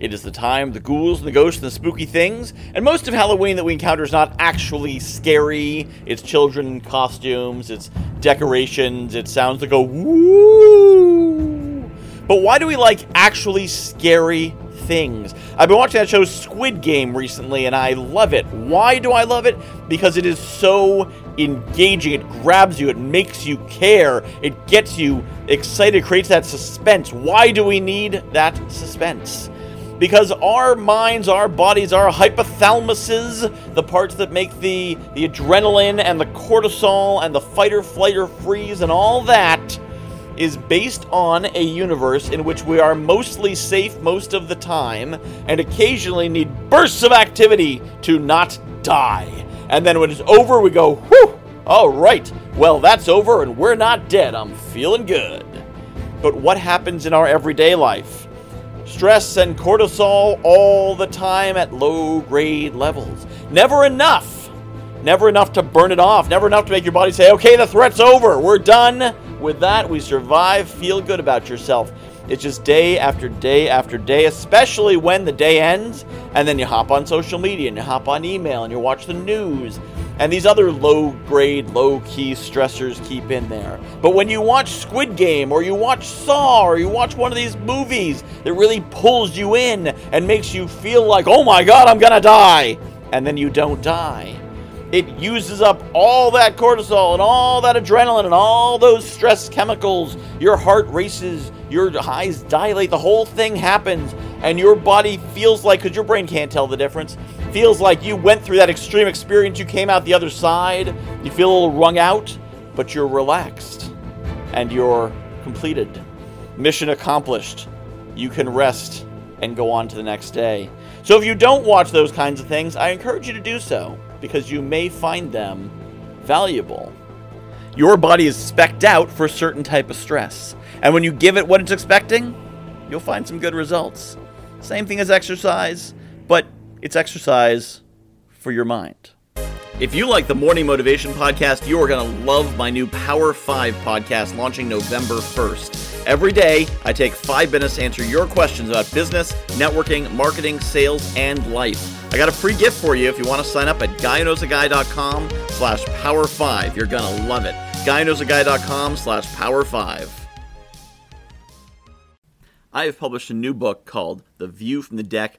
It is the time the ghouls and the ghosts and the spooky things, and most of Halloween that we encounter is not actually scary. It's children in costumes, it's decorations, it sounds like a woo. But why do we like actually scary things? I've been watching that show Squid Game recently, and I love it. Why do I love it? Because it is so engaging. It grabs you, it makes you care, it gets you excited, creates that suspense. Why do we need that suspense? Because our minds, our bodies, our hypothalamuses, the parts that make the, the adrenaline and the cortisol and the fight or flight or freeze and all that, is based on a universe in which we are mostly safe most of the time and occasionally need bursts of activity to not die. And then when it's over, we go, whew, all right, well, that's over and we're not dead. I'm feeling good. But what happens in our everyday life? Stress and cortisol all the time at low grade levels. Never enough. Never enough to burn it off. Never enough to make your body say, okay, the threat's over. We're done with that. We survive. Feel good about yourself. It's just day after day after day, especially when the day ends, and then you hop on social media and you hop on email and you watch the news and these other low grade, low key stressors keep in there. But when you watch Squid Game or you watch Saw or you watch one of these movies that really pulls you in and makes you feel like, oh my god, I'm gonna die, and then you don't die. It uses up all that cortisol and all that adrenaline and all those stress chemicals. Your heart races, your eyes dilate, the whole thing happens, and your body feels like, because your brain can't tell the difference, feels like you went through that extreme experience, you came out the other side, you feel a little wrung out, but you're relaxed and you're completed. Mission accomplished. You can rest and go on to the next day. So if you don't watch those kinds of things, I encourage you to do so because you may find them valuable. Your body is specked out for a certain type of stress. And when you give it what it's expecting, you'll find some good results. Same thing as exercise, but it's exercise for your mind. If you like the Morning Motivation Podcast, you are going to love my new Power 5 podcast launching November 1st. Every day, I take five minutes to answer your questions about business, networking, marketing, sales, and life. I got a free gift for you if you want to sign up at guywhoknowsaguy.com slash power 5. You're going to love it. guywhoknowsaguy.com slash power 5. I have published a new book called The View from the Deck